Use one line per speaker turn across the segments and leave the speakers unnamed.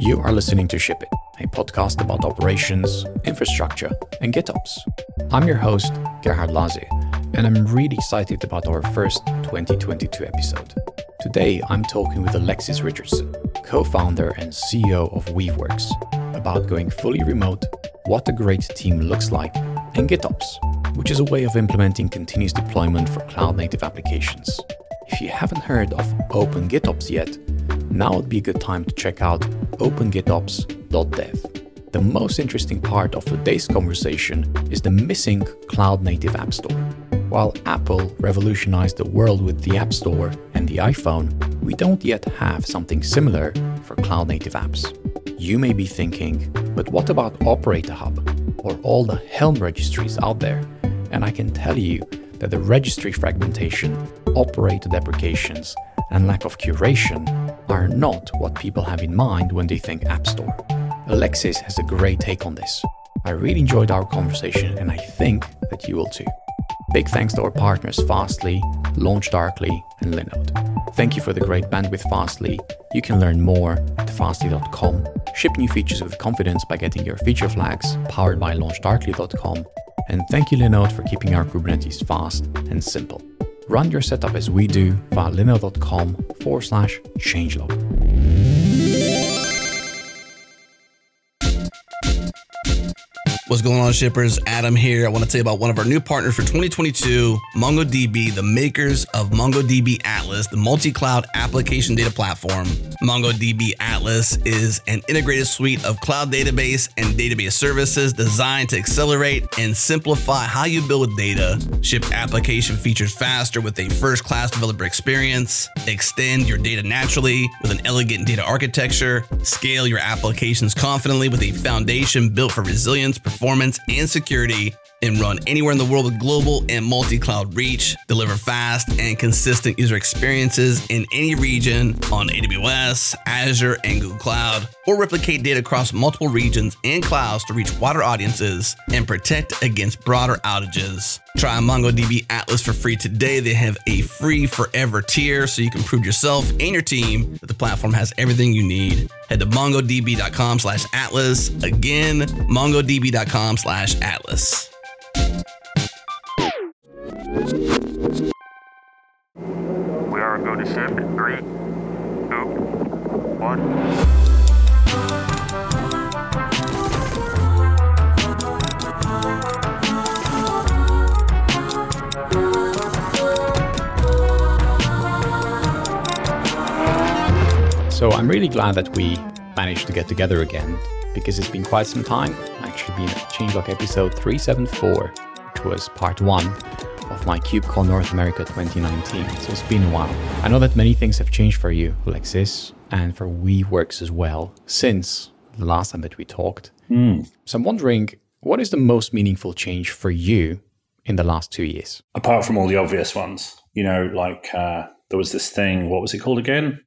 You are listening to Ship It, a podcast about operations, infrastructure, and GitOps. I'm your host, Gerhard Lazu, and I'm really excited about our first 2022 episode. Today, I'm talking with Alexis Richardson, co founder and CEO of Weaveworks, about going fully remote, what a great team looks like, and GitOps, which is a way of implementing continuous deployment for cloud native applications. If you haven't heard of Open GitOps yet, now would be a good time to check out opengitops.dev. The most interesting part of today's conversation is the missing cloud native App Store. While Apple revolutionized the world with the App Store and the iPhone, we don't yet have something similar for cloud native apps. You may be thinking, but what about Operator Hub or all the Helm registries out there? And I can tell you that the registry fragmentation, operator deprecations, and lack of curation are not what people have in mind when they think App Store. Alexis has a great take on this. I really enjoyed our conversation and I think that you will too. Big thanks to our partners Fastly, LaunchDarkly, and Linode. Thank you for the great bandwidth Fastly. You can learn more at fastly.com. Ship new features with confidence by getting your feature flags powered by launchdarkly.com. And thank you Linode for keeping our Kubernetes fast and simple. Run your setup as we do via linode.com forward slash changelog.
What's going on, shippers? Adam here. I want to tell you about one of our new partners for 2022, MongoDB, the makers of MongoDB Atlas, the multi cloud application data platform. MongoDB Atlas is an integrated suite of cloud database and database services designed to accelerate and simplify how you build data, ship application features faster with a first class developer experience, extend your data naturally with an elegant data architecture, scale your applications confidently with a foundation built for resilience, performance, and security, and run anywhere in the world with global and multi cloud reach. Deliver fast and consistent user experiences in any region on AWS, Azure, and Google Cloud, or replicate data across multiple regions and clouds to reach wider audiences and protect against broader outages. Try MongoDB Atlas for free today. They have a free forever tier so you can prove yourself and your team that the platform has everything you need. Head to mongodb.com slash atlas. Again, mongodb.com slash atlas.
We are going to ship in three, two, one.
So I'm really glad that we managed to get together again because it's been quite some time. Actually, been at Changelog episode 374, which was part one of my KubeCon North America 2019. So it's been a while. I know that many things have changed for you, Alexis, and for Weaveworks as well since the last time that we talked. So I'm wondering, what is the most meaningful change for you in the last two years?
apart from all the obvious ones. You know, like uh, there was this thing. What was it called again?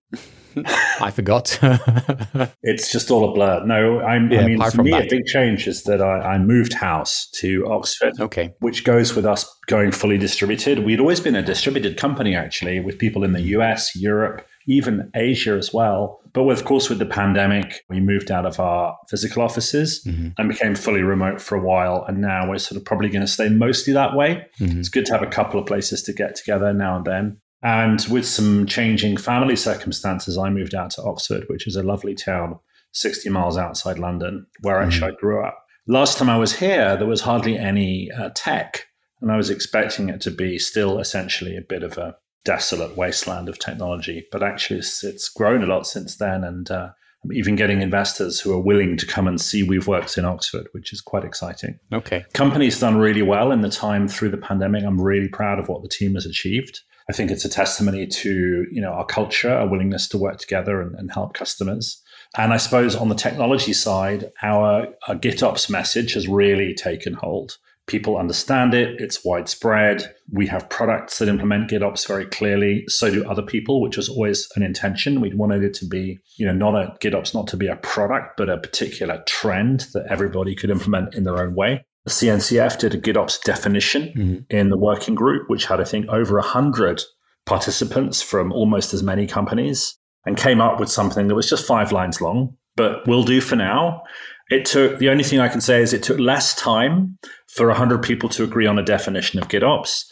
I forgot.
It's just all a blur. No, I'm,
Yeah,
I mean, for me,
that.
a big change is that I, I moved house to Oxford,
okay.
which goes with us going fully distributed. We'd always been a distributed company, actually, with people in the US, Europe, even Asia as well. But with, of course, with the pandemic, we moved out of our physical offices mm-hmm. and became fully remote for a while. And now we're sort of probably going to stay mostly that way. Mm-hmm. It's good to have a couple of places to get together now and then. And with some changing family circumstances, I moved out to Oxford, which is a lovely town 60 miles outside London, where actually I grew up. Last time I was here, there was hardly any uh, tech, and I was expecting it to be still essentially a bit of a desolate wasteland of technology. But actually, it's, it's grown a lot since then, and uh, I'm even getting investors who are willing to come and see Weaveworks in Oxford, which is quite exciting
Okay.
company's done really well in the time through the pandemic. I'm really proud of what the team has achieved. I think it's a testimony to you know our culture, our willingness to work together and, and help customers. And I suppose on the technology side, our, our GitOps message has really taken hold. People understand it, it's widespread. We have products that implement GitOps very clearly. So do other people, which was always an intention. We wanted it to be, you know, not a GitOps not to be a product, but a particular trend that everybody could implement in their own way. The CNCF did a GitOps definition mm-hmm. in the working group, which had, I think, over 100 participants from almost as many companies and came up with something that was just five lines long, but but will do for now. It took the only thing I can say is it took less time for 100 people to agree on a definition of GitOps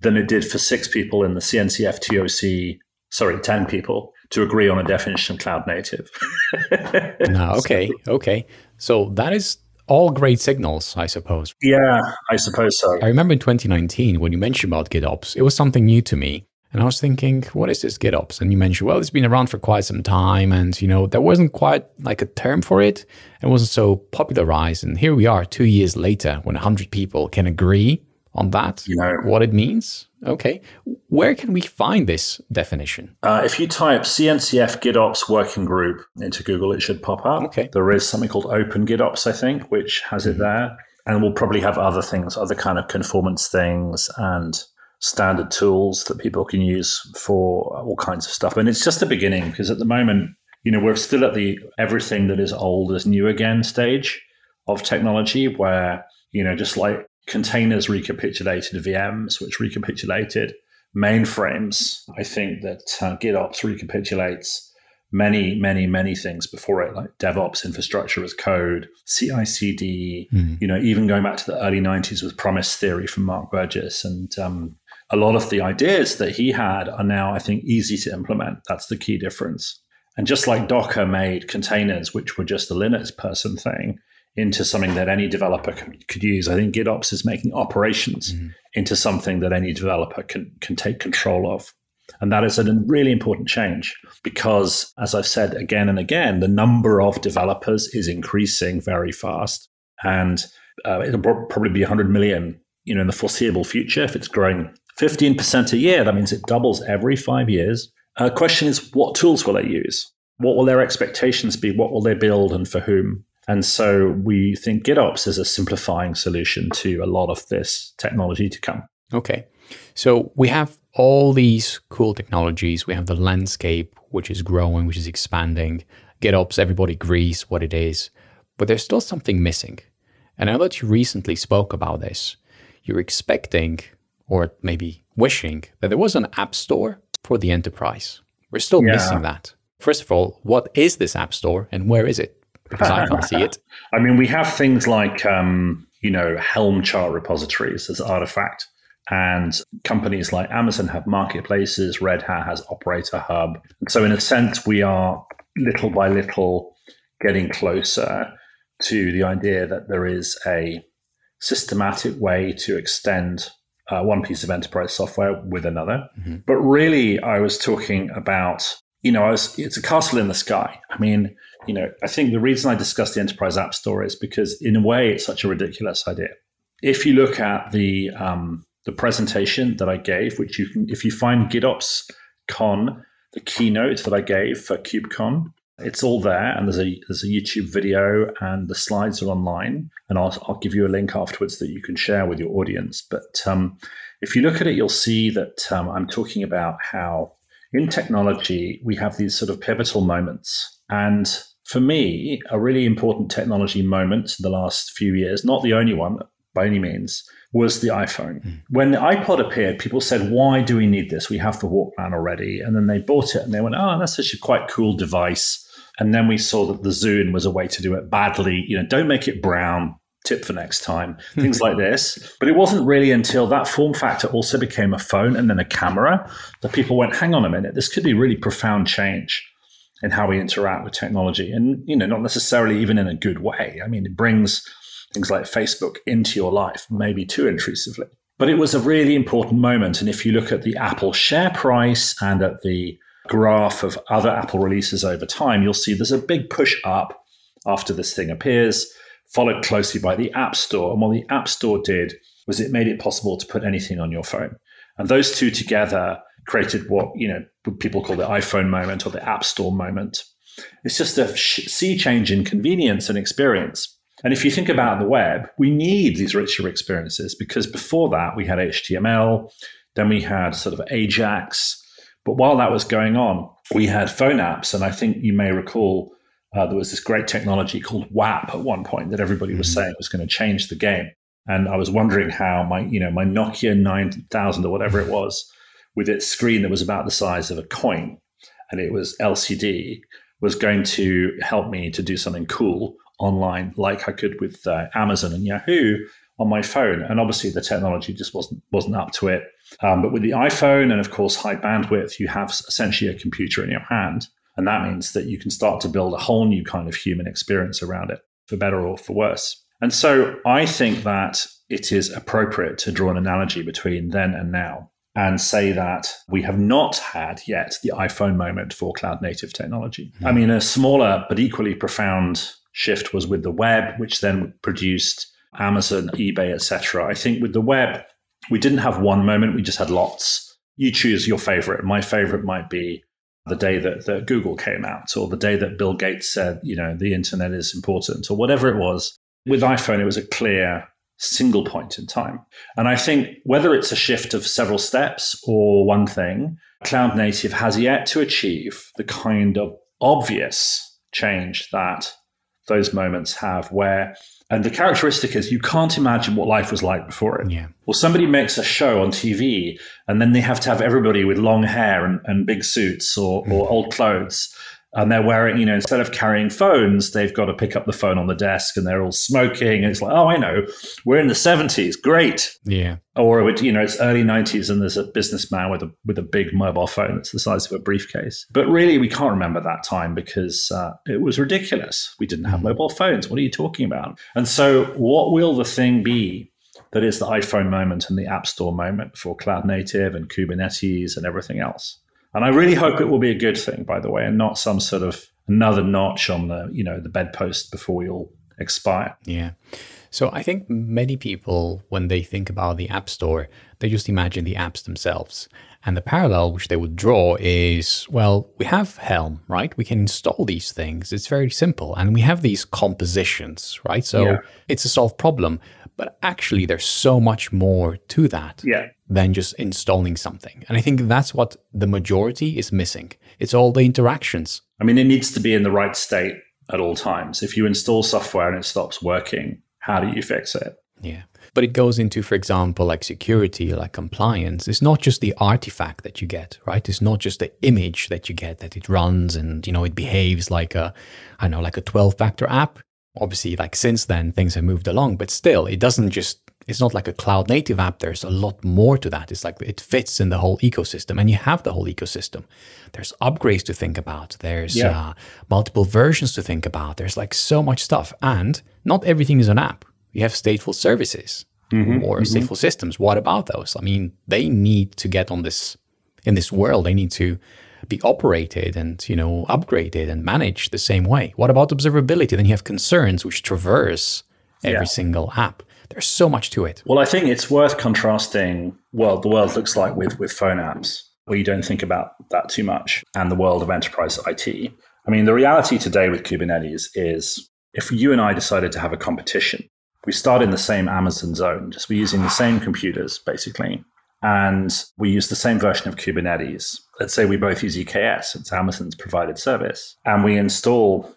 than it did for six people in the CNCF TOC, sorry, 10 people to agree on a definition of cloud native.
no, okay, okay. So that is all great signals, I suppose.
Yeah, I suppose so.
I remember in 2019 when you mentioned about GitOps, it was something new to me. And I was thinking, what is this GitOps? And you mentioned, well, it's been around for quite some time. And, you know, there wasn't quite like a term for it. It wasn't so popularized. And here we are two years later when 100 people can agree on that,
you know,
what it means. Okay. Where can we find this definition?
Uh, if you type CNCF GitOps working group into Google, it should pop up.
Okay.
There is something called Open GitOps, I think, which has it mm-hmm. there. And we'll probably have other things, other kind of conformance things and standard tools that people can use for all kinds of stuff. And it's just the beginning because at the moment, you know, we're still at the everything that is old is new again stage of technology where, you know, just like containers recapitulated VMs, which recapitulated mainframes, I think that uh, GitOps recapitulates many, many, many things before it, like DevOps infrastructure as code, CI CD, mm. you know, even going back to the early 90s with Promise Theory from Mark Burgess. And um, a lot of the ideas that he had are now, I think, easy to implement. That's the key difference. And just like Docker made containers, which were just a Linux person thing, into something that any developer can, could use, I think GitOps is making operations mm-hmm. into something that any developer can, can take control of. And that is a really important change because, as I've said again and again, the number of developers is increasing very fast. And uh, it'll probably be 100 million you know, in the foreseeable future if it's growing 15% a year. That means it doubles every five years. Uh, question is, what tools will they use? What will their expectations be? What will they build and for whom? And so we think GitOps is a simplifying solution to a lot of this technology to come.
Okay. So we have all these cool technologies. We have the landscape, which is growing, which is expanding. GitOps, everybody agrees what it is, but there's still something missing. And I know that you recently spoke about this. You're expecting or maybe wishing that there was an app store for the enterprise. We're still yeah. missing that. First of all, what is this app store and where is it? Because I can't see it.
I mean, we have things like, um, you know, Helm chart repositories as Artifact. And companies like Amazon have marketplaces, Red Hat has Operator Hub. So, in a sense, we are little by little getting closer to the idea that there is a systematic way to extend uh, one piece of enterprise software with another. Mm-hmm. But really, I was talking about, you know, was, it's a castle in the sky. I mean, you know, I think the reason I discussed the enterprise app store is because, in a way, it's such a ridiculous idea. If you look at the um, the presentation that I gave, which you can, if you find GitOps Con, the keynote that I gave for KubeCon, it's all there, and there's a there's a YouTube video, and the slides are online. And I'll I'll give you a link afterwards that you can share with your audience. But um, if you look at it, you'll see that um, I'm talking about how in technology we have these sort of pivotal moments, and for me, a really important technology moment in the last few years, not the only one by any means, was the iPhone. Mm. When the iPod appeared, people said, Why do we need this? We have the Walkman already. And then they bought it and they went, Oh, that's such a quite cool device. And then we saw that the Zune was a way to do it badly. You know, don't make it brown. Tip for next time, things like this. But it wasn't really until that form factor also became a phone and then a camera that people went, hang on a minute, this could be really profound change in how we interact with technology. And, you know, not necessarily even in a good way. I mean, it brings things like Facebook into your life, maybe too intrusively. But it was a really important moment. And if you look at the Apple share price and at the graph of other Apple releases over time, you'll see there's a big push up after this thing appears, followed closely by the App Store. And what the App Store did was it made it possible to put anything on your phone. And those two together created what you know people call the iPhone moment or the App Store moment. It's just a sea change in convenience and experience. And if you think about the web, we need these richer experiences because before that we had HTML, then we had sort of Ajax, but while that was going on, we had phone apps. And I think you may recall uh, there was this great technology called WAP at one point that everybody was mm-hmm. saying was going to change the game. And I was wondering how my, you know, my Nokia 9000 or whatever it was, with its screen that was about the size of a coin, and it was LCD, was going to help me to do something cool online, like I could with uh, Amazon and Yahoo on my phone. And obviously, the technology just wasn't wasn't up to it. Um, but with the iPhone and of course high bandwidth, you have essentially a computer in your hand, and that means that you can start to build a whole new kind of human experience around it, for better or for worse. And so, I think that it is appropriate to draw an analogy between then and now and say that we have not had yet the iPhone moment for cloud native technology. Mm. I mean, a smaller but equally profound shift was with the web, which then produced Amazon, eBay, etc. I think with the web, we didn't have one moment, we just had lots. You choose your favorite. My favorite might be the day that, that Google came out, or the day that Bill Gates said, you know, the internet is important, or whatever it was. With iPhone, it was a clear single point in time. And I think whether it's a shift of several steps or one thing, cloud native has yet to achieve the kind of obvious change that those moments have where and the characteristic is you can't imagine what life was like before it.
Yeah.
Well, somebody makes a show on TV and then they have to have everybody with long hair and, and big suits or, or mm. old clothes and they're wearing, you know, instead of carrying phones, they've got to pick up the phone on the desk and they're all smoking. And it's like, oh, I know, we're in the 70s. Great.
Yeah.
Or, you know, it's early 90s and there's a businessman with a, with a big mobile phone that's the size of a briefcase. But really, we can't remember that time because uh, it was ridiculous. We didn't have mm. mobile phones. What are you talking about? And so, what will the thing be that is the iPhone moment and the App Store moment for cloud native and Kubernetes and everything else? And I really hope it will be a good thing, by the way, and not some sort of another notch on the, you know, the bedpost before we all expire.
Yeah. So I think many people, when they think about the App Store, they just imagine the apps themselves. And the parallel which they would draw is well, we have Helm, right? We can install these things. It's very simple. And we have these compositions, right? So yeah. it's a solved problem. But actually, there's so much more to that
yeah.
Than just installing something. And I think that's what the majority is missing. It's all the interactions.
I mean, it needs to be in the right state at all times. If you install software and it stops working, how do you fix it?
Yeah. But it goes into, for example, like security, like compliance. It's not just the artifact that you get, right? It's not just the image that you get that it runs and, you know, it behaves like a, I know, like a 12 factor app obviously like since then things have moved along but still it doesn't just it's not like a cloud native app. There's a lot more to that. It's like it fits in the whole ecosystem and you have the whole ecosystem. There's upgrades to think about. There's yeah. uh, multiple versions to think about. There's like so much stuff and not everything is an app. You have stateful services mm-hmm, or mm-hmm. stateful systems. What about those? I mean they need to get on this in this world. They need to be operated and you know upgraded and managed the same way. What about observability? Then you have concerns which traverse every yeah. single app there's so much to it
well i think it's worth contrasting what the world looks like with with phone apps where you don't think about that too much and the world of enterprise it i mean the reality today with kubernetes is if you and i decided to have a competition we start in the same amazon zone just we're using the same computers basically and we use the same version of Kubernetes. Let's say we both use EKS, it's Amazon's provided service, and we install.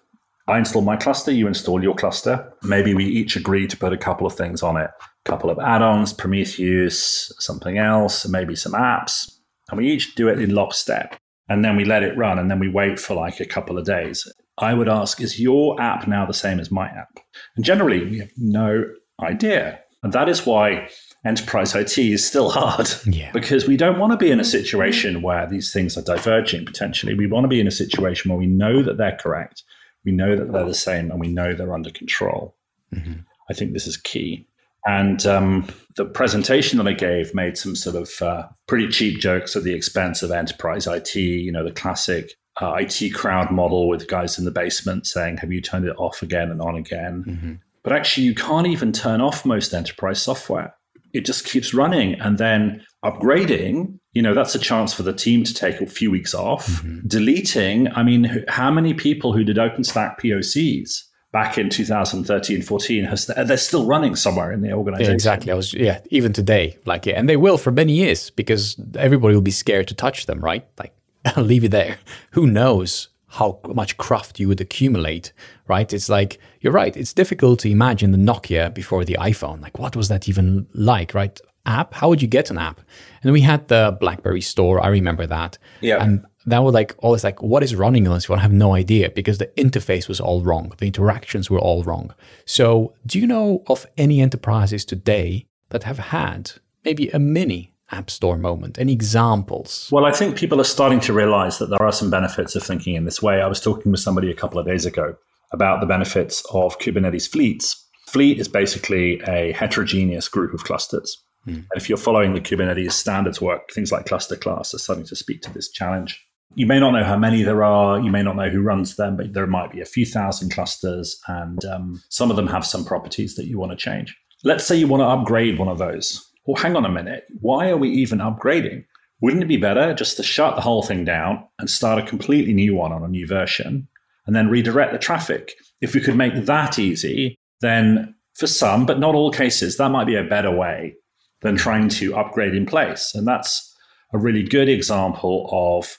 I install my cluster, you install your cluster. Maybe we each agree to put a couple of things on it a couple of add ons, Prometheus, something else, maybe some apps. And we each do it in lockstep. And then we let it run and then we wait for like a couple of days. I would ask, is your app now the same as my app? And generally, we have no idea. And that is why enterprise IT is still hard
yeah.
because we don't want to be in a mm-hmm. situation where these things are diverging potentially. We want to be in a situation where we know that they're correct, we know that they're the same, and we know they're under control. Mm-hmm. I think this is key. And um, the presentation that I gave made some sort of uh, pretty cheap jokes at the expense of enterprise IT, you know, the classic uh, IT crowd model with guys in the basement saying, Have you turned it off again and on again? Mm-hmm. But actually, you can't even turn off most enterprise software it just keeps running and then upgrading you know that's a chance for the team to take a few weeks off mm-hmm. deleting i mean how many people who did openstack pocs back in 2013 14 has they're still running somewhere in the organization
yeah, exactly i was yeah even today like yeah and they will for many years because everybody will be scared to touch them right like leave it there who knows how much craft you would accumulate, right? It's like, you're right, it's difficult to imagine the Nokia before the iPhone. Like, what was that even like, right? App? How would you get an app? And we had the BlackBerry store. I remember that.
Yeah.
And that was like always like, what is running on this one? I have no idea because the interface was all wrong. The interactions were all wrong. So do you know of any enterprises today that have had maybe a mini app store moment? Any examples?
Well, I think people are starting to realize that there are some benefits of thinking in this way. I was talking with somebody a couple of days ago about the benefits of Kubernetes fleets. Fleet is basically a heterogeneous group of clusters. Mm. And if you're following the Kubernetes standards work, things like cluster class are starting to speak to this challenge. You may not know how many there are, you may not know who runs them, but there might be a few thousand clusters, and um, some of them have some properties that you want to change. Let's say you want to upgrade one of those. Well, hang on a minute. Why are we even upgrading? Wouldn't it be better just to shut the whole thing down and start a completely new one on a new version and then redirect the traffic? If we could make that easy, then for some, but not all cases, that might be a better way than trying to upgrade in place. And that's a really good example of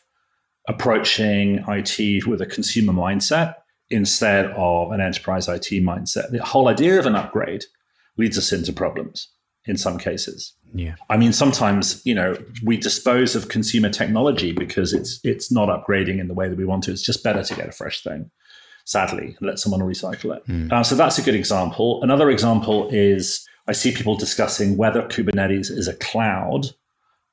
approaching IT with a consumer mindset instead of an enterprise IT mindset. The whole idea of an upgrade leads us into problems in some cases.
Yeah.
I mean sometimes, you know, we dispose of consumer technology because it's it's not upgrading in the way that we want to. It's just better to get a fresh thing, sadly, and let someone recycle it. Mm. Uh, so that's a good example. Another example is I see people discussing whether Kubernetes is a cloud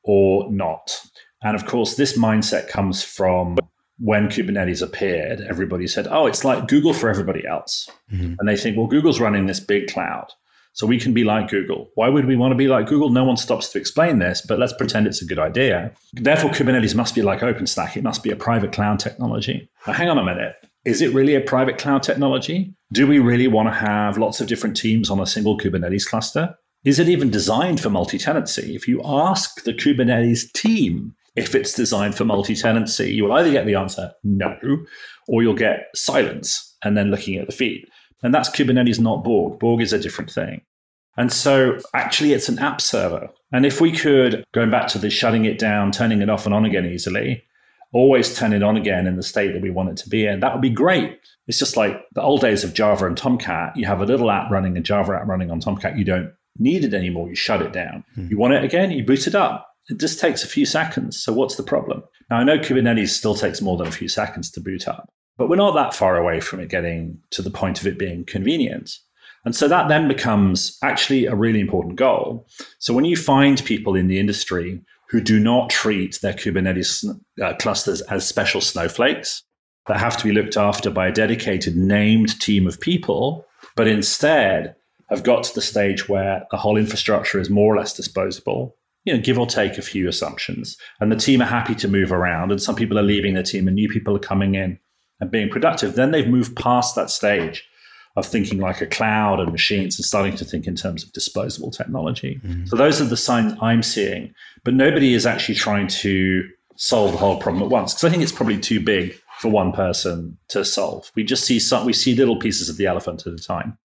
or not. And of course, this mindset comes from when Kubernetes appeared, everybody said, oh, it's like Google for everybody else. Mm-hmm. And they think, well, Google's running this big cloud. So we can be like Google. Why would we want to be like Google? No one stops to explain this, but let's pretend it's a good idea. Therefore, Kubernetes must be like OpenStack. It must be a private cloud technology. Now, hang on a minute. Is it really a private cloud technology? Do we really want to have lots of different teams on a single Kubernetes cluster? Is it even designed for multi tenancy? If you ask the Kubernetes team if it's designed for multi tenancy, you will either get the answer no, or you'll get silence and then looking at the feed. And that's Kubernetes, not Borg. Borg is a different thing. And so actually, it's an app server. And if we could, going back to the shutting it down, turning it off and on again easily, always turn it on again in the state that we want it to be in, that would be great. It's just like the old days of Java and Tomcat. You have a little app running, a Java app running on Tomcat. You don't need it anymore. You shut it down. Hmm. You want it again, you boot it up. It just takes a few seconds. So what's the problem? Now, I know Kubernetes still takes more than a few seconds to boot up, but we're not that far away from it getting to the point of it being convenient. And so that then becomes actually a really important goal. So when you find people in the industry who do not treat their Kubernetes uh, clusters as special snowflakes that have to be looked after by a dedicated named team of people, but instead have got to the stage where the whole infrastructure is more or less disposable, you know, give or take a few assumptions, and the team are happy to move around, and some people are leaving the team and new people are coming in and being productive, then they've moved past that stage of thinking like a cloud and machines and starting to think in terms of disposable technology. Mm-hmm. So those are the signs I'm seeing, but nobody is actually trying to solve the whole problem at once because I think it's probably too big for one person to solve. We just see some we see little pieces of the elephant at a time.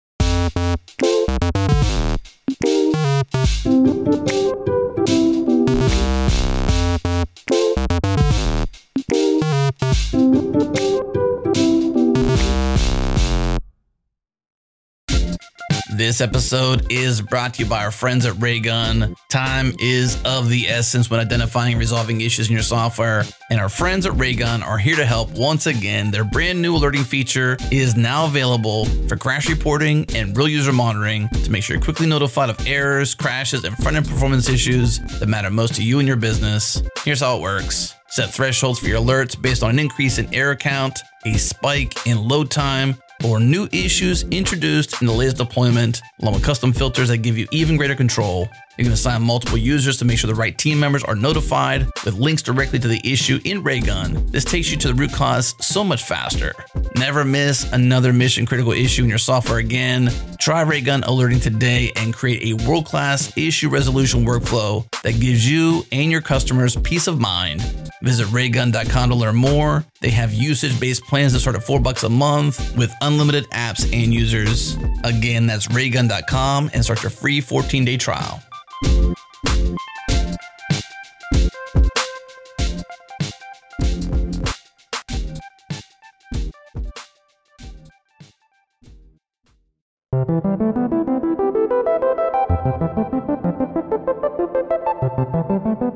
This episode is brought to you by our friends at Raygun. Time is of the essence when identifying and resolving issues in your software, and our friends at Raygun are here to help once again. Their brand new alerting feature is now available for crash reporting and real user monitoring to make sure you're quickly notified of errors, crashes, and front end performance issues that matter most to you and your business. Here's how it works. Set thresholds for your alerts based on an increase in error count, a spike in load time, or new issues introduced in the latest deployment, along with custom filters that give you even greater control. You can assign multiple users to make sure the right team members are notified with links directly to the issue in Raygun. This takes you to the root cause so much faster. Never miss another mission critical issue in your software again. Try Raygun alerting today and create a world class issue resolution workflow that gives you and your customers peace of mind. Visit raygun.com to learn more. They have usage based plans that start at 4 bucks a month with unlimited apps and users. Again, that's raygun.com and start your free 14 day trial.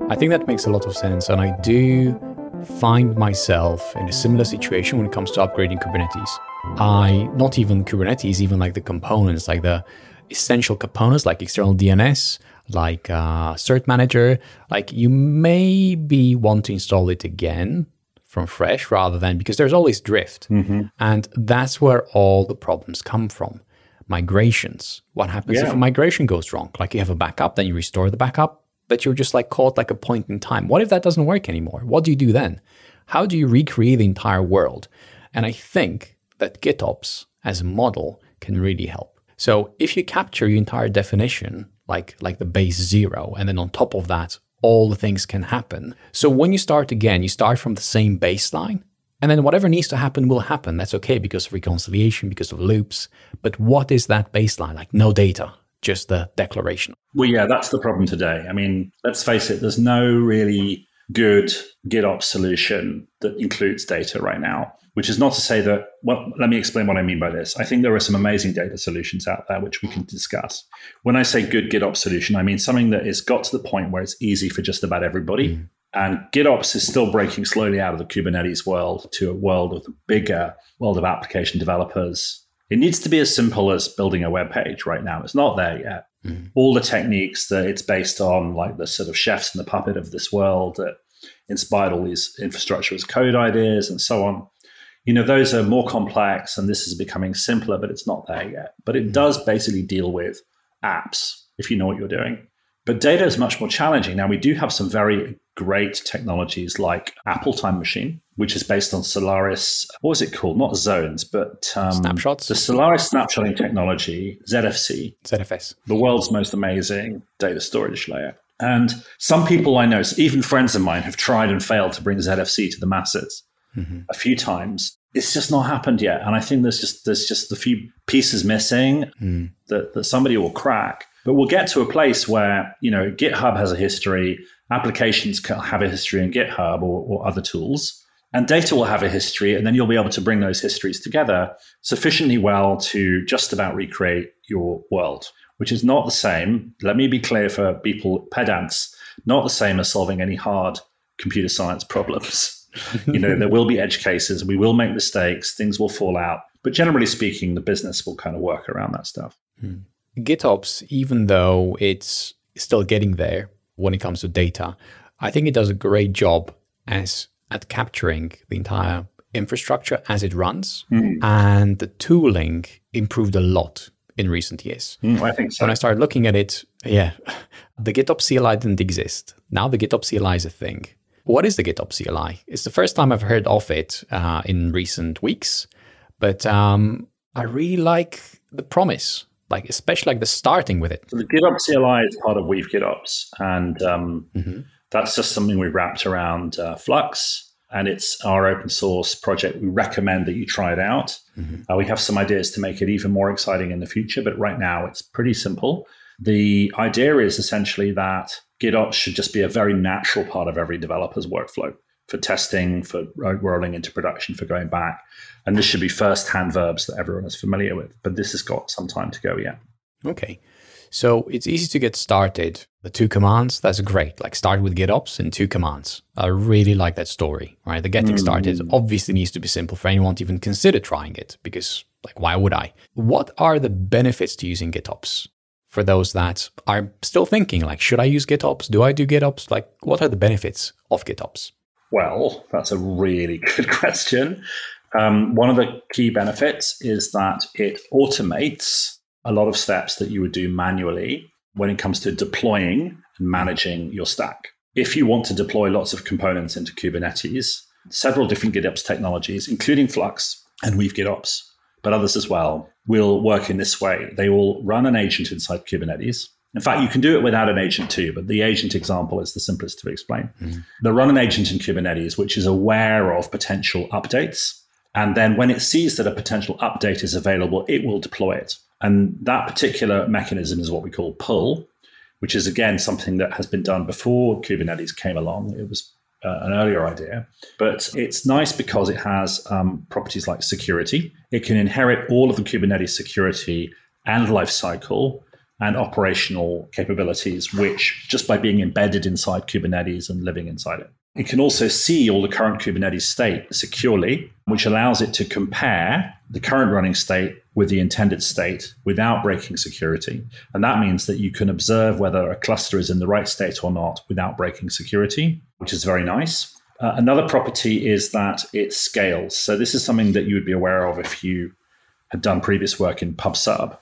I think that makes a lot of sense, and I do find myself in a similar situation when it comes to upgrading Kubernetes. I, not even Kubernetes, even like the components, like the essential components like external DNS, like uh, Cert Manager, like you maybe want to install it again from fresh rather than because there's always drift.
Mm-hmm.
And that's where all the problems come from. Migrations. What happens if a migration goes wrong? Like you have a backup, then you restore the backup, but you're just like caught like a point in time. What if that doesn't work anymore? What do you do then? How do you recreate the entire world? And I think that GitOps as a model can really help. So if you capture your entire definition, like like the base zero, and then on top of that, all the things can happen. So when you start again, you start from the same baseline, and then whatever needs to happen will happen. That's okay because of reconciliation, because of loops. But what is that baseline? Like no data, just the declaration.
Well, yeah, that's the problem today. I mean, let's face it, there's no really good GitOps solution that includes data right now, which is not to say that, well, let me explain what I mean by this. I think there are some amazing data solutions out there which we can discuss. When I say good GitOps solution, I mean something that has got to the point where it's easy for just about everybody. Mm. And GitOps is still breaking slowly out of the Kubernetes world to a world of the bigger world of application developers. It needs to be as simple as building a web page right now. It's not there yet. Mm. All the techniques that it's based on, like the sort of chefs and the puppet of this world that inspired all these infrastructure as code ideas and so on. You know, those are more complex and this is becoming simpler, but it's not there yet. But it does basically deal with apps if you know what you're doing. But data is much more challenging. Now, we do have some very great technologies like Apple Time Machine, which is based on Solaris. What was it called? Not zones, but um,
Snapshots?
The Solaris snapshotting technology, ZFC,
ZFS.
the world's most amazing data storage layer. And some people I know, even friends of mine, have tried and failed to bring ZFC to the masses a few times. It's just not happened yet, and I think there's just there's just a few pieces missing hmm. that, that somebody will crack. But we'll get to a place where you know GitHub has a history, applications can have a history in GitHub or, or other tools, and data will have a history, and then you'll be able to bring those histories together sufficiently well to just about recreate your world, which is not the same. Let me be clear for people pedants, not the same as solving any hard computer science problems. You know, there will be edge cases. We will make mistakes. Things will fall out. But generally speaking, the business will kind of work around that stuff.
GitOps, even though it's still getting there when it comes to data, I think it does a great job as at capturing the entire infrastructure as it runs, and the tooling improved a lot in recent years.
Mm, I think so.
When I started looking at it, yeah, the GitOps CLI didn't exist. Now the GitOps CLI is a thing. What is the GitOps CLI? It's the first time I've heard of it uh, in recent weeks, but um, I really like the promise, like especially like the starting with it.
So the GitOps CLI is part of Weave GitOps, and um, that's just something we wrapped around uh, Flux. And it's our open source project. We recommend that you try it out. Uh, we have some ideas to make it even more exciting in the future, but right now it's pretty simple. The idea is essentially that GitOps should just be a very natural part of every developer's workflow for testing, for ro- rolling into production, for going back. And this should be first hand verbs that everyone is familiar with. But this has got some time to go yet.
Okay. So it's easy to get started. The two commands, that's great. Like start with GitOps and two commands. I really like that story, right? The getting started mm. obviously needs to be simple for anyone to even consider trying it because, like, why would I? What are the benefits to using GitOps for those that are still thinking, like, should I use GitOps? Do I do GitOps? Like, what are the benefits of GitOps?
Well, that's a really good question. Um, one of the key benefits is that it automates a lot of steps that you would do manually when it comes to deploying and managing your stack. If you want to deploy lots of components into Kubernetes, several different GitOps technologies, including Flux and Weave GitOps, but others as well, will work in this way. They will run an agent inside Kubernetes. In fact, you can do it without an agent too, but the agent example is the simplest to explain. Mm-hmm. They'll run an agent in Kubernetes, which is aware of potential updates. And then when it sees that a potential update is available, it will deploy it. And that particular mechanism is what we call pull, which is again something that has been done before Kubernetes came along. It was uh, an earlier idea, but it's nice because it has um, properties like security. It can inherit all of the Kubernetes security and lifecycle and operational capabilities, which just by being embedded inside Kubernetes and living inside it. It can also see all the current Kubernetes state securely, which allows it to compare the current running state with the intended state without breaking security. And that means that you can observe whether a cluster is in the right state or not without breaking security, which is very nice. Uh, another property is that it scales. So this is something that you would be aware of if you had done previous work in PubSub.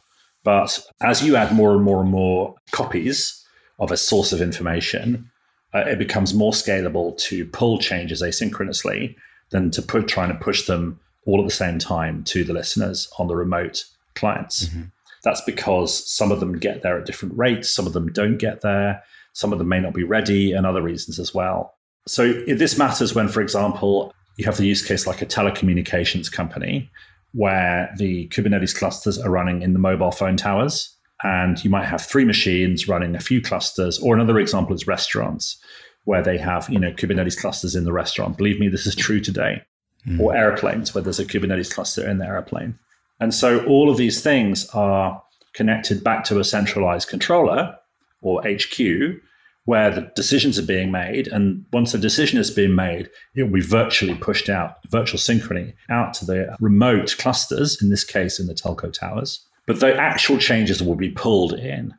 But as you add more and more and more copies of a source of information, uh, it becomes more scalable to pull changes asynchronously than to put trying to push them all at the same time to the listeners on the remote clients. Mm-hmm. That's because some of them get there at different rates, some of them don't get there, some of them may not be ready, and other reasons as well. So this matters when, for example, you have the use case like a telecommunications company where the Kubernetes clusters are running in the mobile phone towers and you might have three machines running a few clusters or another example is restaurants where they have you know kubernetes clusters in the restaurant believe me this is true today mm. or airplanes where there's a kubernetes cluster in the airplane and so all of these things are connected back to a centralized controller or hq where the decisions are being made and once a decision has been made it will be virtually pushed out virtual synchrony out to the remote clusters in this case in the telco towers but the actual changes will be pulled in.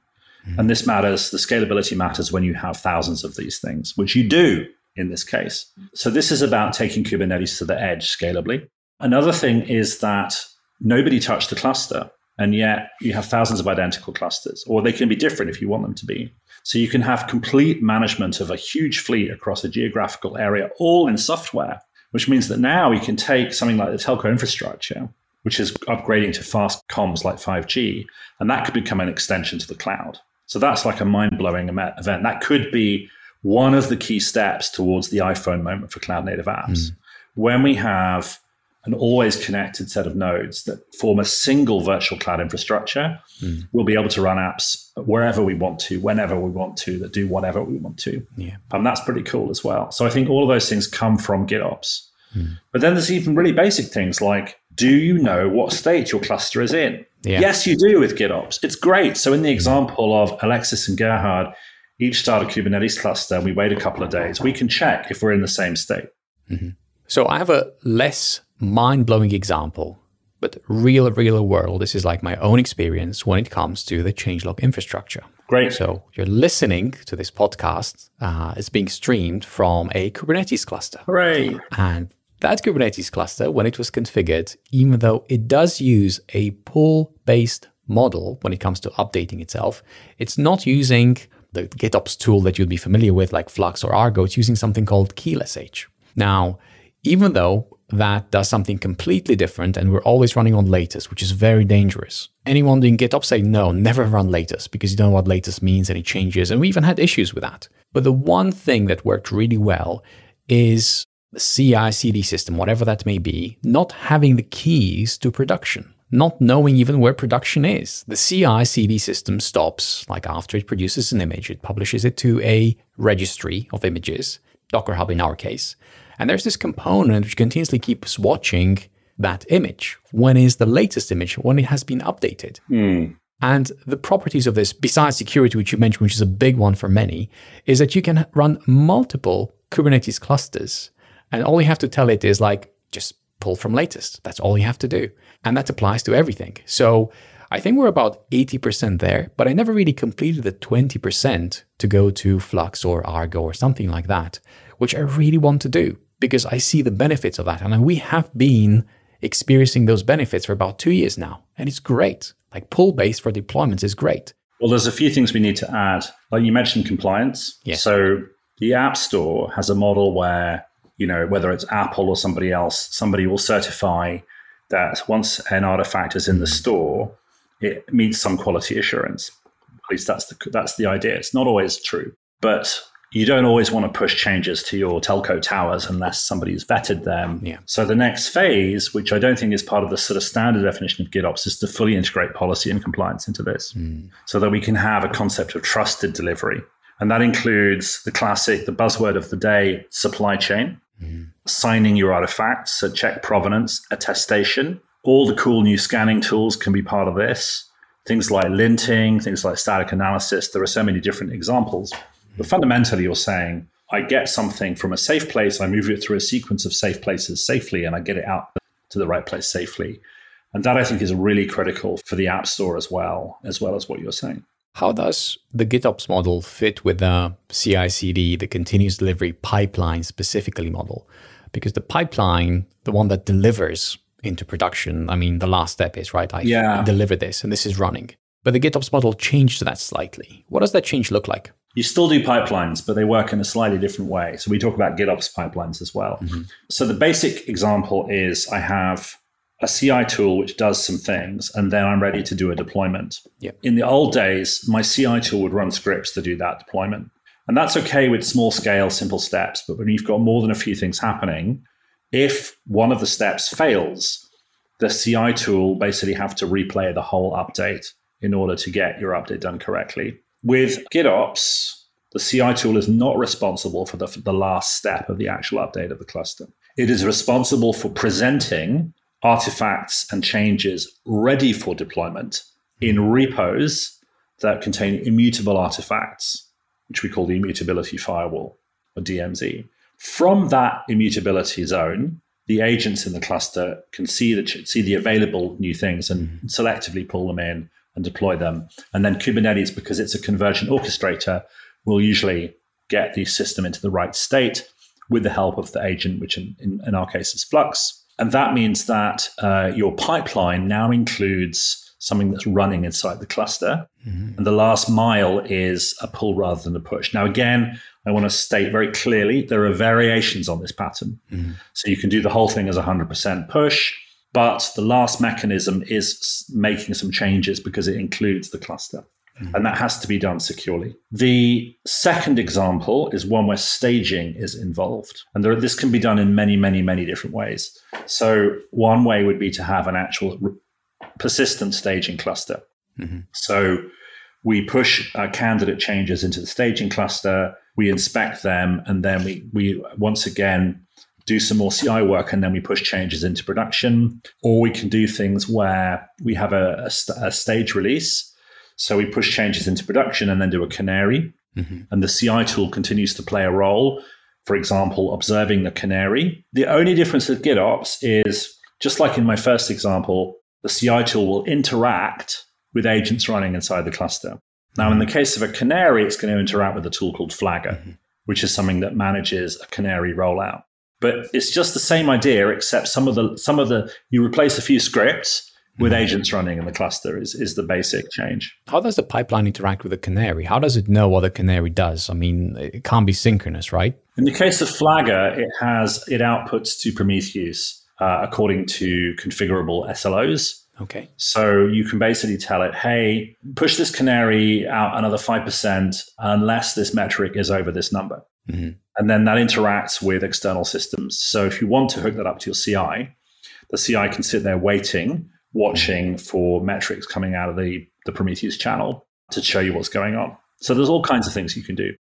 Mm-hmm. And this matters, the scalability matters when you have thousands of these things, which you do in this case. So this is about taking Kubernetes to the edge scalably. Another thing is that nobody touched the cluster, and yet you have thousands of identical clusters, or they can be different if you want them to be. So you can have complete management of a huge fleet across a geographical area, all in software, which means that now we can take something like the telco infrastructure which is upgrading to fast comms like 5G. And that could become an extension to the cloud. So that's like a mind blowing event. That could be one of the key steps towards the iPhone moment for cloud native apps. Mm. When we have an always connected set of nodes that form a single virtual cloud infrastructure, mm. we'll be able to run apps wherever we want to, whenever we want to, that do whatever we want to. Yeah. And that's pretty cool as well. So I think all of those things come from GitOps. Mm. But then there's even really basic things like do you know what state your cluster is in? Yeah. Yes, you do with GitOps. It's great. So in the example of Alexis and Gerhard, each start a Kubernetes cluster and we wait a couple of days, we can check if we're in the same state.
Mm-hmm. So I have a less mind blowing example, but real, real world. This is like my own experience when it comes to the changelog infrastructure.
Great.
So you're listening to this podcast. Uh, it's being streamed from a Kubernetes cluster.
Hooray.
And that Kubernetes cluster, when it was configured, even though it does use a pull based model when it comes to updating itself, it's not using the GitOps tool that you'd be familiar with, like Flux or Argo. It's using something called Keel.sh. Now, even though that does something completely different and we're always running on latest, which is very dangerous. Anyone doing GitOps say no, never run latest because you don't know what latest means and it changes. And we even had issues with that. But the one thing that worked really well is the CI CD system, whatever that may be, not having the keys to production, not knowing even where production is. The CI CD system stops, like after it produces an image, it publishes it to a registry of images, Docker Hub in our case. And there's this component which continuously keeps watching that image. When is the latest image? When it has been updated. Mm. And the properties of this, besides security, which you mentioned, which is a big one for many, is that you can run multiple Kubernetes clusters and all you have to tell it is like, just pull from latest. That's all you have to do. And that applies to everything. So I think we're about 80% there, but I never really completed the 20% to go to Flux or Argo or something like that, which I really want to do because I see the benefits of that. And we have been experiencing those benefits for about two years now. And it's great. Like pull based for deployments is great.
Well, there's a few things we need to add. Like you mentioned compliance.
Yes.
So the App Store has a model where you know, whether it's Apple or somebody else, somebody will certify that once an artifact is in the store, it meets some quality assurance. At least that's the that's the idea. It's not always true, but you don't always want to push changes to your telco towers unless somebody's vetted them.
Yeah.
So the next phase, which I don't think is part of the sort of standard definition of GitOps, is to fully integrate policy and compliance into this, mm. so that we can have a concept of trusted delivery, and that includes the classic, the buzzword of the day, supply chain mm. signing your artifacts, so check provenance, attestation. All the cool new scanning tools can be part of this. Things like linting, things like static analysis. There are so many different examples. But fundamentally, you're saying I get something from a safe place, I move it through a sequence of safe places safely, and I get it out to the right place safely. And that I think is really critical for the App Store as well, as well as what you're saying.
How does the GitOps model fit with the CI CD, the continuous delivery pipeline specifically model? Because the pipeline, the one that delivers into production, I mean, the last step is, right? I
yeah.
deliver this and this is running. But the GitOps model changed that slightly. What does that change look like?
You still do pipelines, but they work in a slightly different way. So we talk about GitOps pipelines as well. Mm-hmm. So the basic example is I have a CI tool which does some things, and then I'm ready to do a deployment.
Yep.
In the old days, my CI tool would run scripts to do that deployment. And that's okay with small scale, simple steps. But when you've got more than a few things happening, if one of the steps fails, the CI tool basically have to replay the whole update in order to get your update done correctly. With GitOps, the CI tool is not responsible for the, for the last step of the actual update of the cluster. It is responsible for presenting artifacts and changes ready for deployment in repos that contain immutable artifacts, which we call the immutability firewall or DMZ. From that immutability zone, the agents in the cluster can see the see the available new things and mm-hmm. selectively pull them in and deploy them. And then Kubernetes, because it's a conversion orchestrator, will usually get the system into the right state with the help of the agent, which in, in, in our case is Flux. And that means that uh, your pipeline now includes something that's running inside the cluster. Mm-hmm. And the last mile is a pull rather than a push. Now, again, I want to state very clearly there are variations on this pattern. Mm-hmm. So you can do the whole thing as 100% push. But the last mechanism is making some changes because it includes the cluster. Mm-hmm. And that has to be done securely. The second example is one where staging is involved. And there, this can be done in many, many, many different ways. So, one way would be to have an actual persistent staging cluster. Mm-hmm. So, we push uh, candidate changes into the staging cluster, we inspect them, and then we, we once again do some more CI work and then we push changes into production. Or we can do things where we have a, a, a stage release. So we push changes into production and then do a canary. Mm-hmm. And the CI tool continues to play a role. For example, observing the canary. The only difference with GitOps is just like in my first example, the CI tool will interact with agents running inside the cluster. Now, in the case of a canary, it's going to interact with a tool called Flagger, mm-hmm. which is something that manages a canary rollout but it's just the same idea except some of the some of the you replace a few scripts with agents running in the cluster is, is the basic change.
How does the pipeline interact with the canary? How does it know what the canary does? I mean, it can't be synchronous, right?
In the case of Flagger, it has it outputs to Prometheus uh, according to configurable SLOs.
Okay.
So you can basically tell it, hey, push this canary out another 5% unless this metric is over this number. Mm-hmm. And then that interacts with external systems. So if you want to hook that up to your CI, the CI can sit there waiting, watching for metrics coming out of the, the Prometheus channel to show you what's going on. So there's all kinds of things you can do.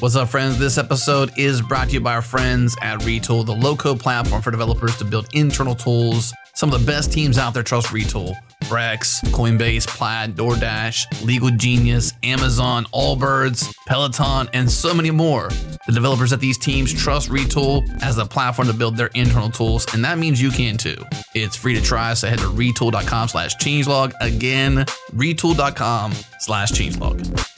What's up, friends? This episode is brought to you by our friends at Retool, the low code platform for developers to build internal tools. Some of the best teams out there trust Retool. Brex, Coinbase, Plaid, DoorDash, Legal Genius, Amazon, Allbirds, Peloton, and so many more. The developers at these teams trust Retool as a platform to build their internal tools, and that means you can too. It's free to try, so head to retool.com slash changelog. Again, retool.com slash changelog.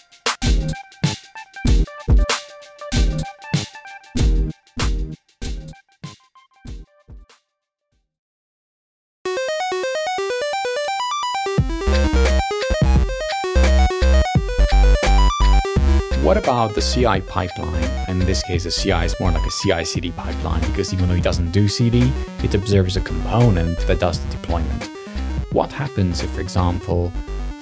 What about the CI pipeline? In this case, the CI is more like a CI CD pipeline because even though it doesn't do CD, it observes a component that does the deployment. What happens if, for example,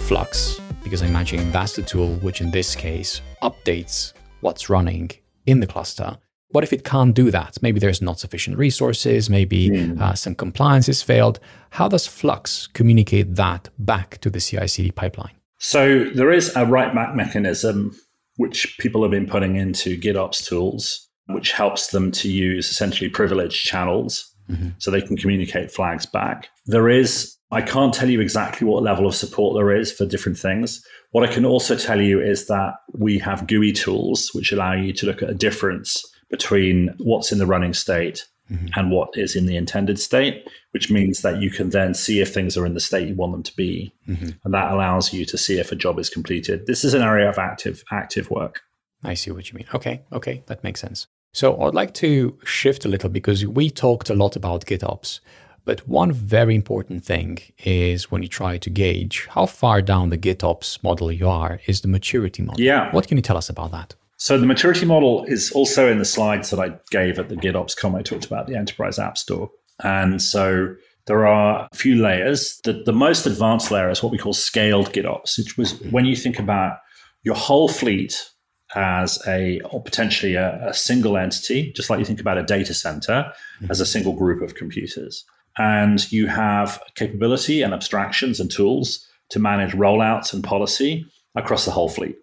Flux, because I imagine that's the tool which in this case updates what's running in the cluster. What if it can't do that? Maybe there's not sufficient resources, maybe mm. uh, some compliance is failed. How does Flux communicate that back to the CI CD pipeline?
So there is a write back mechanism which people have been putting into GitOps tools, which helps them to use essentially privileged channels mm-hmm. so they can communicate flags back. There is, I can't tell you exactly what level of support there is for different things. What I can also tell you is that we have GUI tools which allow you to look at a difference between what's in the running state Mm-hmm. and what is in the intended state, which means that you can then see if things are in the state you want them to be. Mm-hmm. And that allows you to see if a job is completed. This is an area of active active work.
I see what you mean. Okay, okay, that makes sense. So I'd like to shift a little because we talked a lot about GitOps, but one very important thing is when you try to gauge how far down the GitOps model you are is the maturity model.
Yeah.
What can you tell us about that?
So the maturity model is also in the slides that I gave at the GitOps Con. I talked about the enterprise app store. And so there are a few layers. The, the most advanced layer is what we call scaled GitOps, which was when you think about your whole fleet as a or potentially a, a single entity, just like you think about a data center as a single group of computers. And you have capability and abstractions and tools to manage rollouts and policy across the whole fleet.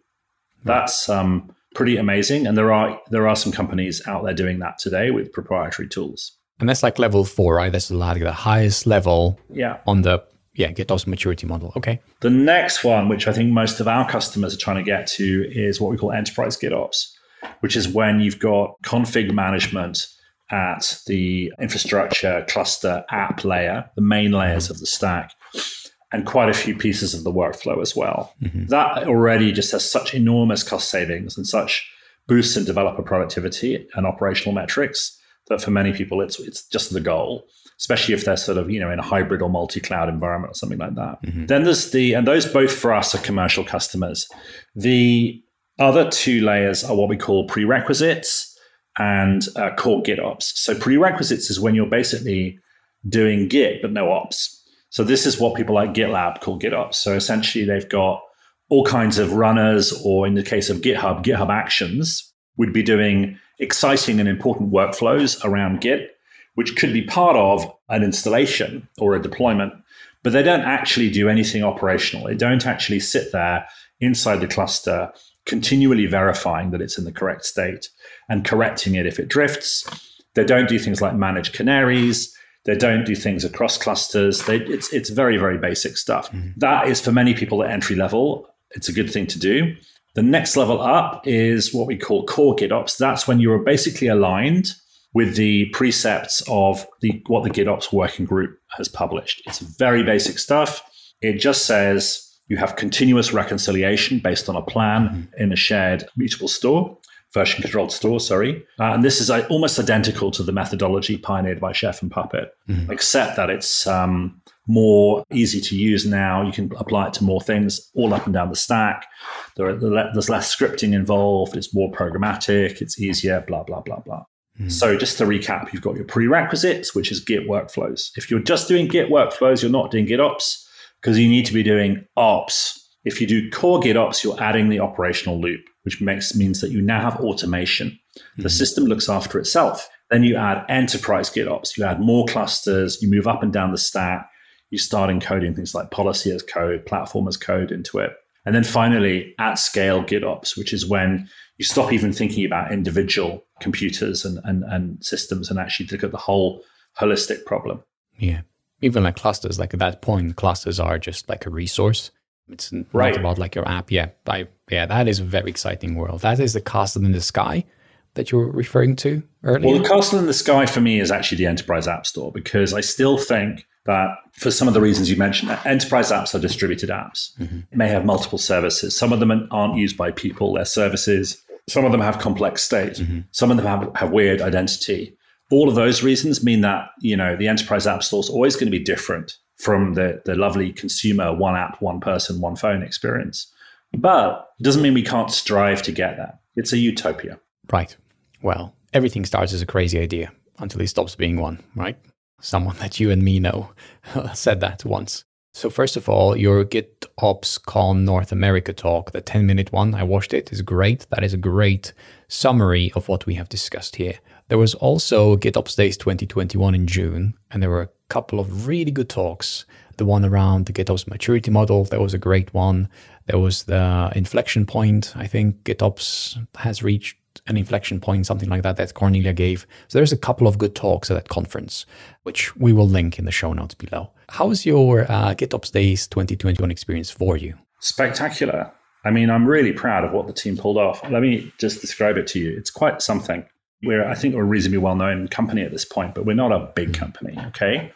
That's um, pretty amazing, and there are there are some companies out there doing that today with proprietary tools.
And that's like level four, right? That's like the highest level
Yeah.
on the yeah GitOps maturity model. Okay.
The next one, which I think most of our customers are trying to get to, is what we call enterprise GitOps, which is when you've got config management at the infrastructure, cluster, app layer, the main layers of the stack, and quite a few pieces of the workflow as well. That already just has such enormous cost savings and such boosts in developer productivity and operational metrics that for many people it's it's just the goal especially if they're sort of you know in a hybrid or multi-cloud environment or something like that then there's the and those both for us are commercial customers the other two layers are what we call prerequisites and uh, core GitOps. So prerequisites is when you're basically doing Git but no ops. So this is what people like GitLab call GitOps. So essentially they've got all kinds of runners, or in the case of GitHub, GitHub Actions would be doing exciting and important workflows around Git, which could be part of an installation or a deployment, but they don't actually do anything operational. They don't actually sit there inside the cluster continually verifying that it's in the correct state and correcting it if it drifts. They don't do things like manage canaries. They don't do things across clusters. They, it's it's very very basic stuff. Mm-hmm. That is for many people at entry level. It's a good thing to do. The next level up is what we call core GitOps. That's when you're basically aligned with the precepts of the what the GitOps working group has published. It's very basic stuff. It just says you have continuous reconciliation based on a plan mm-hmm. in a shared mutable store, version controlled store, sorry. Uh, and this is uh, almost identical to the methodology pioneered by Chef and Puppet, except that it's um, more easy to use now. You can apply it to more things all up and down the stack. There are, there's less scripting involved. It's more programmatic. It's easier, blah, blah, blah, blah. So just to recap, you've got your prerequisites, which is Git workflows. If you're just doing Git workflows, you're not doing GitOps because you need to be doing ops. If you do core GitOps, you're adding the operational loop, which makes means that you now have automation. The mm-hmm. system looks after itself. Then you add enterprise GitOps. You add more clusters. You move up and down the stack. You start encoding things like policy as code, platform as code into it. And then finally, at scale GitOps, which is when you stop even thinking about individual computers and, and, and systems and actually look at the whole holistic problem.
Yeah. Even like clusters, like at that point, clusters are just like a resource. It's not
Right.
about like your app. Yeah. I, yeah, that is a very exciting world. That is the castle in the sky that you were referring to earlier.
Well, the castle in the sky for me is actually the enterprise app store because I still think that for some of the reasons you mentioned, enterprise apps are distributed apps. Mm-hmm. It may have multiple services. Some of them aren't used by people, they're services. Some of them have complex state. Mm-hmm. Some of them have, have weird identity. All of those reasons mean that, you know, the enterprise app store is always going to be different from the, the lovely consumer one app, one person, one phone experience. But it doesn't mean we can't strive to get that. It's a utopia.
Right. Well, everything starts as a crazy idea until it stops being one, right? Someone that you and me know said that once. So, first of all, your GitOps Con North America talk, the 10 minute one, I watched it, is great. That is a great summary of what we have discussed here. There was also GitOps Days 2021 in June, and there were a couple of really good talks. The one around the GitOps maturity model, that was a great one. There was the inflection point. I think GitOps has reached an inflection point, something like that, that Cornelia gave. So there's a couple of good talks at that conference, which we will link in the show notes below. How was your uh, GitOps Days 2021 experience for you?
Spectacular. I mean, I'm really proud of what the team pulled off. Let me just describe it to you. It's quite something. We're, I think, we're a reasonably well known company at this point, but we're not a big mm. company, okay?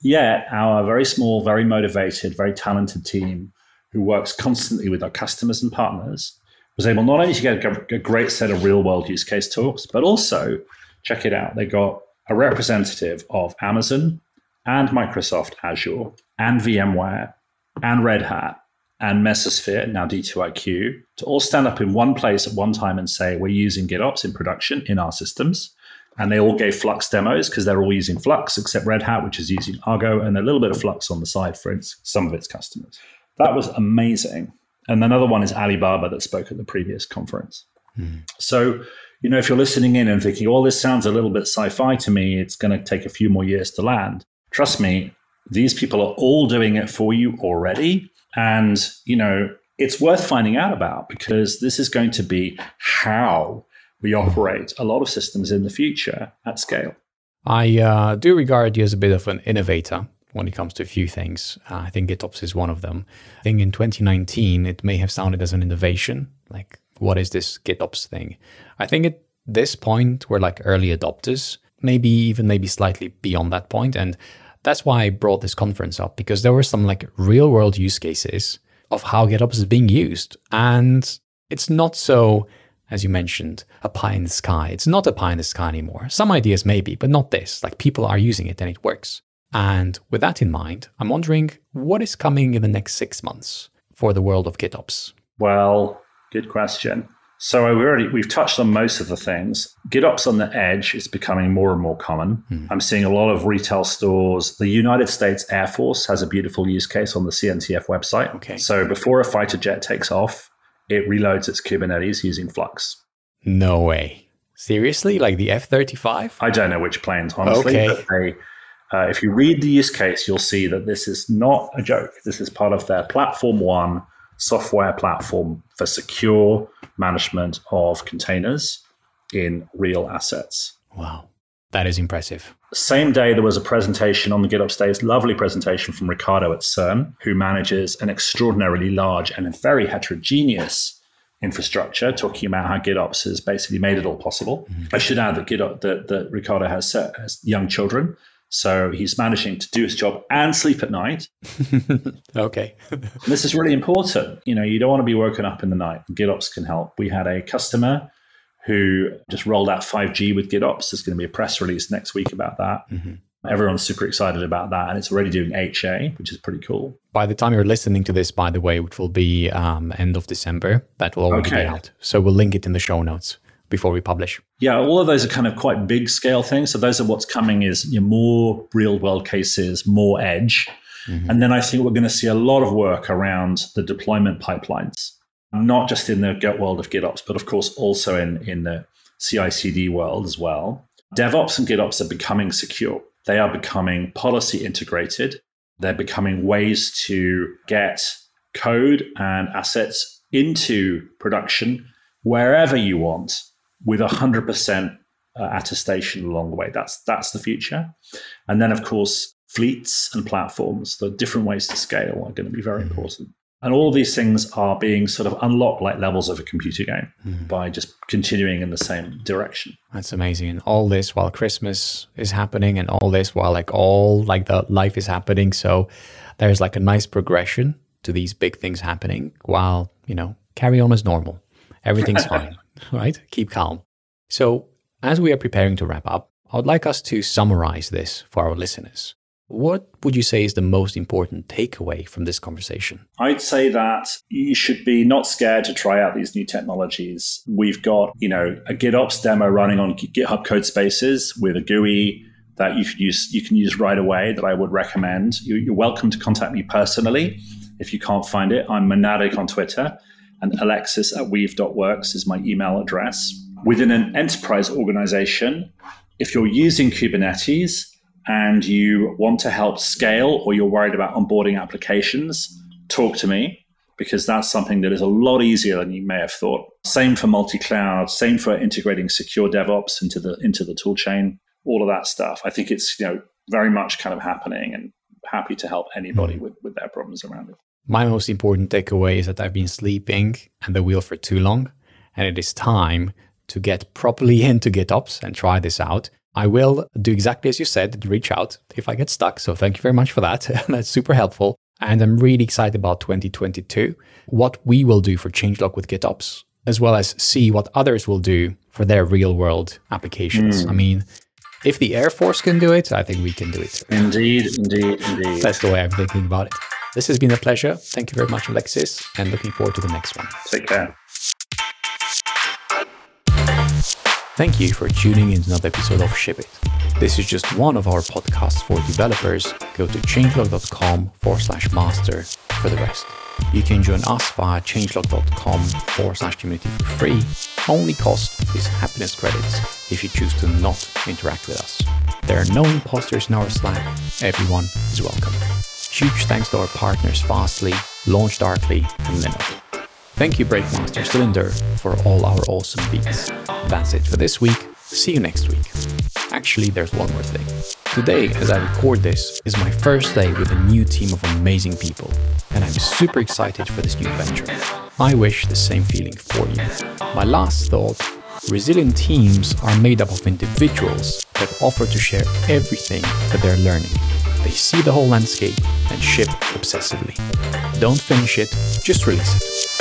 Yet, our very small, very motivated, very talented team who works constantly with our customers and partners was able not only to get a great set of real world use case talks, but also, check it out, they got a representative of Amazon and Microsoft Azure and VMware and Red Hat and Mesosphere, now D2IQ, to all stand up in one place at one time and say, we're using GitOps in production in our systems. And they all gave Flux demos because they're all using Flux, except Red Hat, which is using Argo, and a little bit of Flux on the side for its, some of its customers. That was amazing. And another one is Alibaba that spoke at the previous conference. Mm. So, you know, if you're listening in and thinking, oh, this sounds a little bit sci fi to me, it's going to take a few more years to land. Trust me, these people are all doing it for you already. And, you know, it's worth finding out about because this is going to be how we operate a lot of systems in the future at scale.
I uh, do regard you as a bit of an innovator when it comes to a few things. Uh, I think GitOps is one of them. I think in 2019, it may have sounded as an innovation. Like, what is this GitOps thing? I think at this point, we're like early adopters, maybe even maybe slightly beyond that point. And that's why I brought this conference up because there were some like real world use cases of how GitOps is being used. And it's not so, as you mentioned, a pie in the sky. It's not a pie in the sky anymore. Some ideas maybe, but not this. Like people are using it and it works. And with that in mind, I'm wondering what is coming in the next six months for the world of GitOps?
Well, good question. So we already we've touched on most of the things. GitOps on the edge is becoming more and more common. Hmm. I'm seeing a lot of retail stores. The United States Air Force has a beautiful use case on the CNCF website.
Okay.
So before a fighter jet takes off, it reloads its Kubernetes using Flux.
No way. Seriously? Like the F 35?
I don't know which planes, honestly. Okay. But they, uh, if you read the use case, you'll see that this is not a joke. This is part of their Platform One software platform for secure management of containers in real assets.
Wow. That is impressive.
Same day, there was a presentation on the GitOps stage, lovely presentation from Ricardo at CERN, who manages an extraordinarily large and very heterogeneous infrastructure, talking about how GitOps has basically made it all possible. Mm-hmm. I should add that GitOps, that, that Ricardo has, has young children, so he's managing to do his job and sleep at night.
okay.
this is really important. You know, you don't want to be woken up in the night. GitOps can help. We had a customer who just rolled out 5G with GitOps. There's going to be a press release next week about that. Mm-hmm. Everyone's super excited about that. And it's already doing HA, which is pretty cool.
By the time you're listening to this, by the way, which will be um, end of December, that will already okay. be out. So we'll link it in the show notes before we publish?
Yeah, all of those are kind of quite big scale things. So those are what's coming is you know, more real world cases, more edge. Mm-hmm. And then I think we're going to see a lot of work around the deployment pipelines, not just in the Git world of GitOps, but of course also in, in the CI CD world as well. DevOps and GitOps are becoming secure. They are becoming policy integrated. They're becoming ways to get code and assets into production wherever you want with 100% uh, attestation along the way. That's that's the future. And then, of course, fleets and platforms, the different ways to scale are going to be very mm-hmm. important. And all of these things are being sort of unlocked like levels of a computer game mm-hmm. by just continuing in the same direction.
That's amazing. And all this while Christmas is happening and all this while like all like the life is happening. So there's like a nice progression to these big things happening while, you know, carry on as normal. Everything's fine. Right? Keep calm. So, as we are preparing to wrap up, I would like us to summarize this for our listeners. What would you say is the most important takeaway from this conversation?
I'd say that you should be not scared to try out these new technologies. We've got, you know, a GitOps demo running on GitHub Codespaces with a GUI that you can use you can use right away that I would recommend. You're welcome to contact me personally if you can't find it. I'm Monadic on Twitter and alexis at weave.works is my email address. Within an enterprise organization, if you're using Kubernetes and you want to help scale or you're worried about onboarding applications, talk to me. because that's something that is a lot easier than you may have thought. Same for multi-cloud, same for integrating secure DevOps into the into the tool chain, all of that stuff. I think it's you know very much kind of happening and happy to help anybody mm-hmm. with, with their problems around it.
My most important takeaway is that I've been sleeping at the wheel for too long, and it is time to get properly into GitOps and try this out. I will do exactly as you said, reach out if I get stuck. So thank you very much for that. That's super helpful. And I'm really excited about 2022, what we will do for changelog with GitOps, as well as see what others will do for their real world applications. Mm. I mean, if the Air Force can do it, I think we can do it.
Indeed, indeed, indeed.
That's the way I'm thinking about it. This has been a pleasure. Thank you very much, Alexis, and looking forward to the next one.
Take care.
Thank you for tuning in to another episode of Ship It. This is just one of our podcasts for developers. Go to changelog.com forward slash master for the rest. You can join us via changelog.com forward slash community for free. Only cost is happiness credits if you choose to not interact with us. There are no imposters in our Slack. Everyone is welcome. Huge thanks to our partners Fastly, LaunchDarkly, and Linode. Thank you, Breakmaster Cylinder, for all our awesome beats. That's it for this week. See you next week. Actually, there's one more thing. Today, as I record this, is my first day with a new team of amazing people, and I'm super excited for this new venture. I wish the same feeling for you. My last thought resilient teams are made up of individuals that offer to share everything that they're learning. They see the whole landscape and ship obsessively. Don't finish it, just release it.